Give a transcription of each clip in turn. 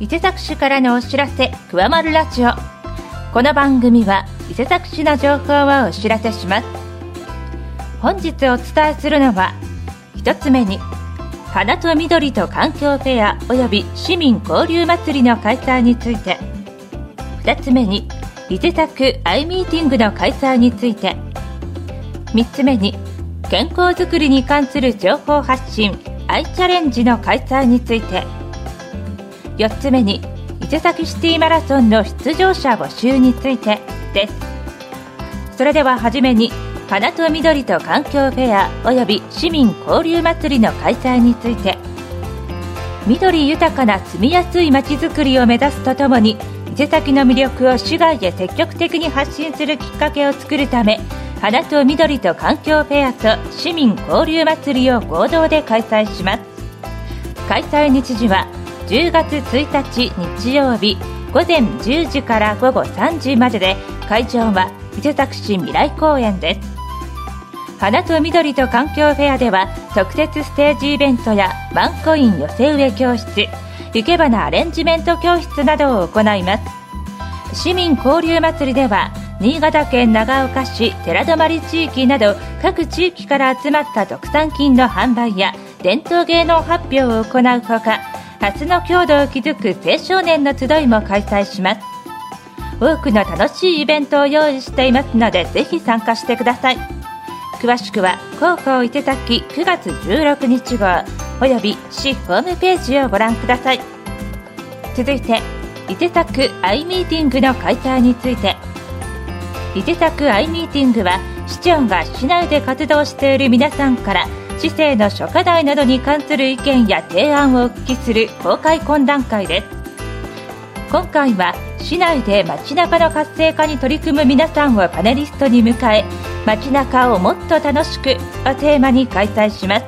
伊勢崎市からのお知らせ「くわまるラジオ」この番組は伊勢崎市の情報をお知らせします。本日お伝えするのは一つ目に花と緑と環境フェア及び市民交流祭りの開催について。二つ目に伊勢崎アイミーティングの開催について。三つ目に健康づくりに関する情報発信アイチャレンジの開催について。4つ目に伊勢崎シティマラソンの出場者募集についてです。それでははじめに花と緑と環境フェア及び市民交流祭りの開催について。緑豊かな住みやすいまちづくりを目指すとともに伊勢崎の魅力を市外へ積極的に発信するきっかけを作るため花と緑と環境フェアと市民交流祭りを合同で開催します。開催日時は10月1日日曜日午前10時から午後3時までで会場は伊勢崎市未来公園です。花と緑と環境フェアでは特設ステージイベントやワンコイン寄せ植え教室生け花アレンジメント教室などを行います。市民交流祭りでは新潟県長岡市寺泊地域など各地域から集まった特産品の販売や伝統芸能発表を行うほか初の郷土を築く青少年の集いも開催します。多くの楽しいイベントを用意していますのでぜひ参加してください。詳しくは広報伊勢崎9月16日号および市ホームページをご覧ください。続いて伊勢崎アイミーティングの開催について。伊勢崎アイミーティングは市長が市内で活動している皆さんから市政の諸課題などに関する意見や提案をお聞きする公開懇談会です。今回は市内で街中の活性化に取り組む皆さんをパネリストに迎え街中をもっと楽しくをテーマに開催します。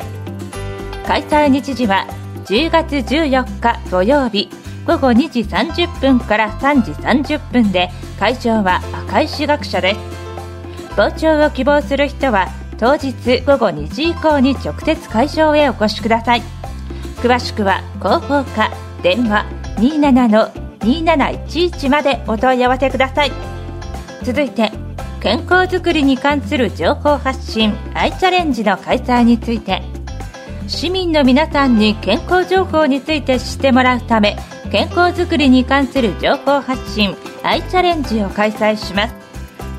開催日時は10月14日土曜日午後2時30分から3時30分で会場は赤石学者です。傍聴を希望する人は当日午後2時以降に直接会場へお越しください。詳しくは広報課電話27-2711までお問い合わせください。続いて健康づくりに関する情報発信アイチャレンジの開催について。市民の皆さんに健康情報について知ってもらうため健康づくりに関する情報発信アイチャレンジを開催します。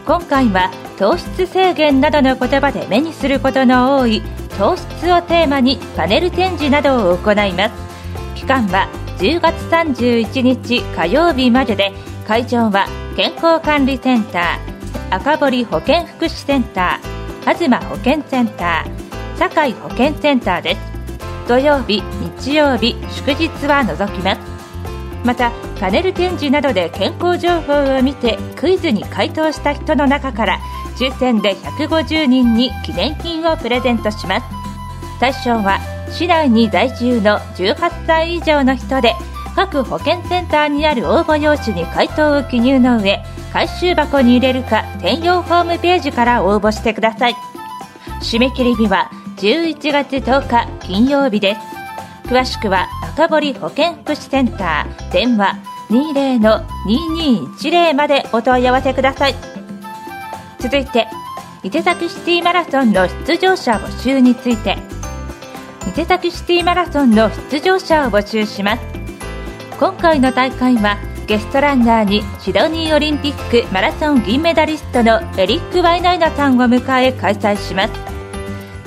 今回は糖質制限などの言葉で目にすることの多い糖質をテーマにパネル展示などを行います。期間は10月31日火曜日までで会場は健康管理センター赤堀保健福祉センター東保健センター堺保健センターです。土曜日日曜日祝日は除きます。またパネル展示などで健康情報を見てクイズに回答した人の中から抽選で150人に記念品をプレゼントします。対象は市内に在住の18歳以上の人で各保健センターにある応募用紙に回答を記入の上回収箱に入れるか専用ホームページから応募してください。締め切り日は11月10日金曜日です。詳しくは赤堀保健福祉センター。電話20-2210までお問い合わせください。続いて伊勢崎シティマラソンの出場者募集について。伊勢崎シティマラソンの出場者を募集します。今回の大会はゲストランナーにシドニーオリンピックマラソン銀メダリストのエリック・ワイナイナさんを迎え開催します。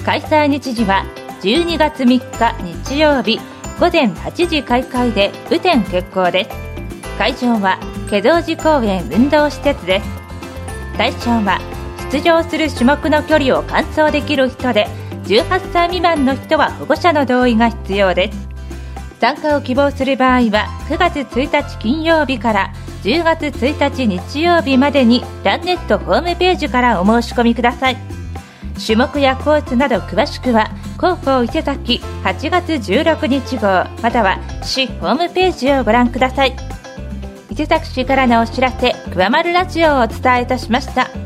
開催日時は12月3日日曜日午前8時開会で雨天決行です。会場は祁答寺公園運動施設です。対象は出場する種目の距離を完走できる人で18歳未満の人は保護者の同意が必要です。参加を希望する場合は9月1日金曜日から10月1日日曜日までにランネットホームページからお申し込みください。種目やコースなど詳しくは広報伊勢崎8月16日号または市ホームページをご覧ください。伊勢崎市からのお知らせ「くわまるラジオ」をお伝えいたしました。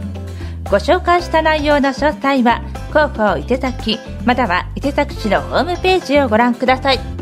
ご紹介した内容の詳細は広報伊勢崎または伊勢崎市のホームページをご覧ください。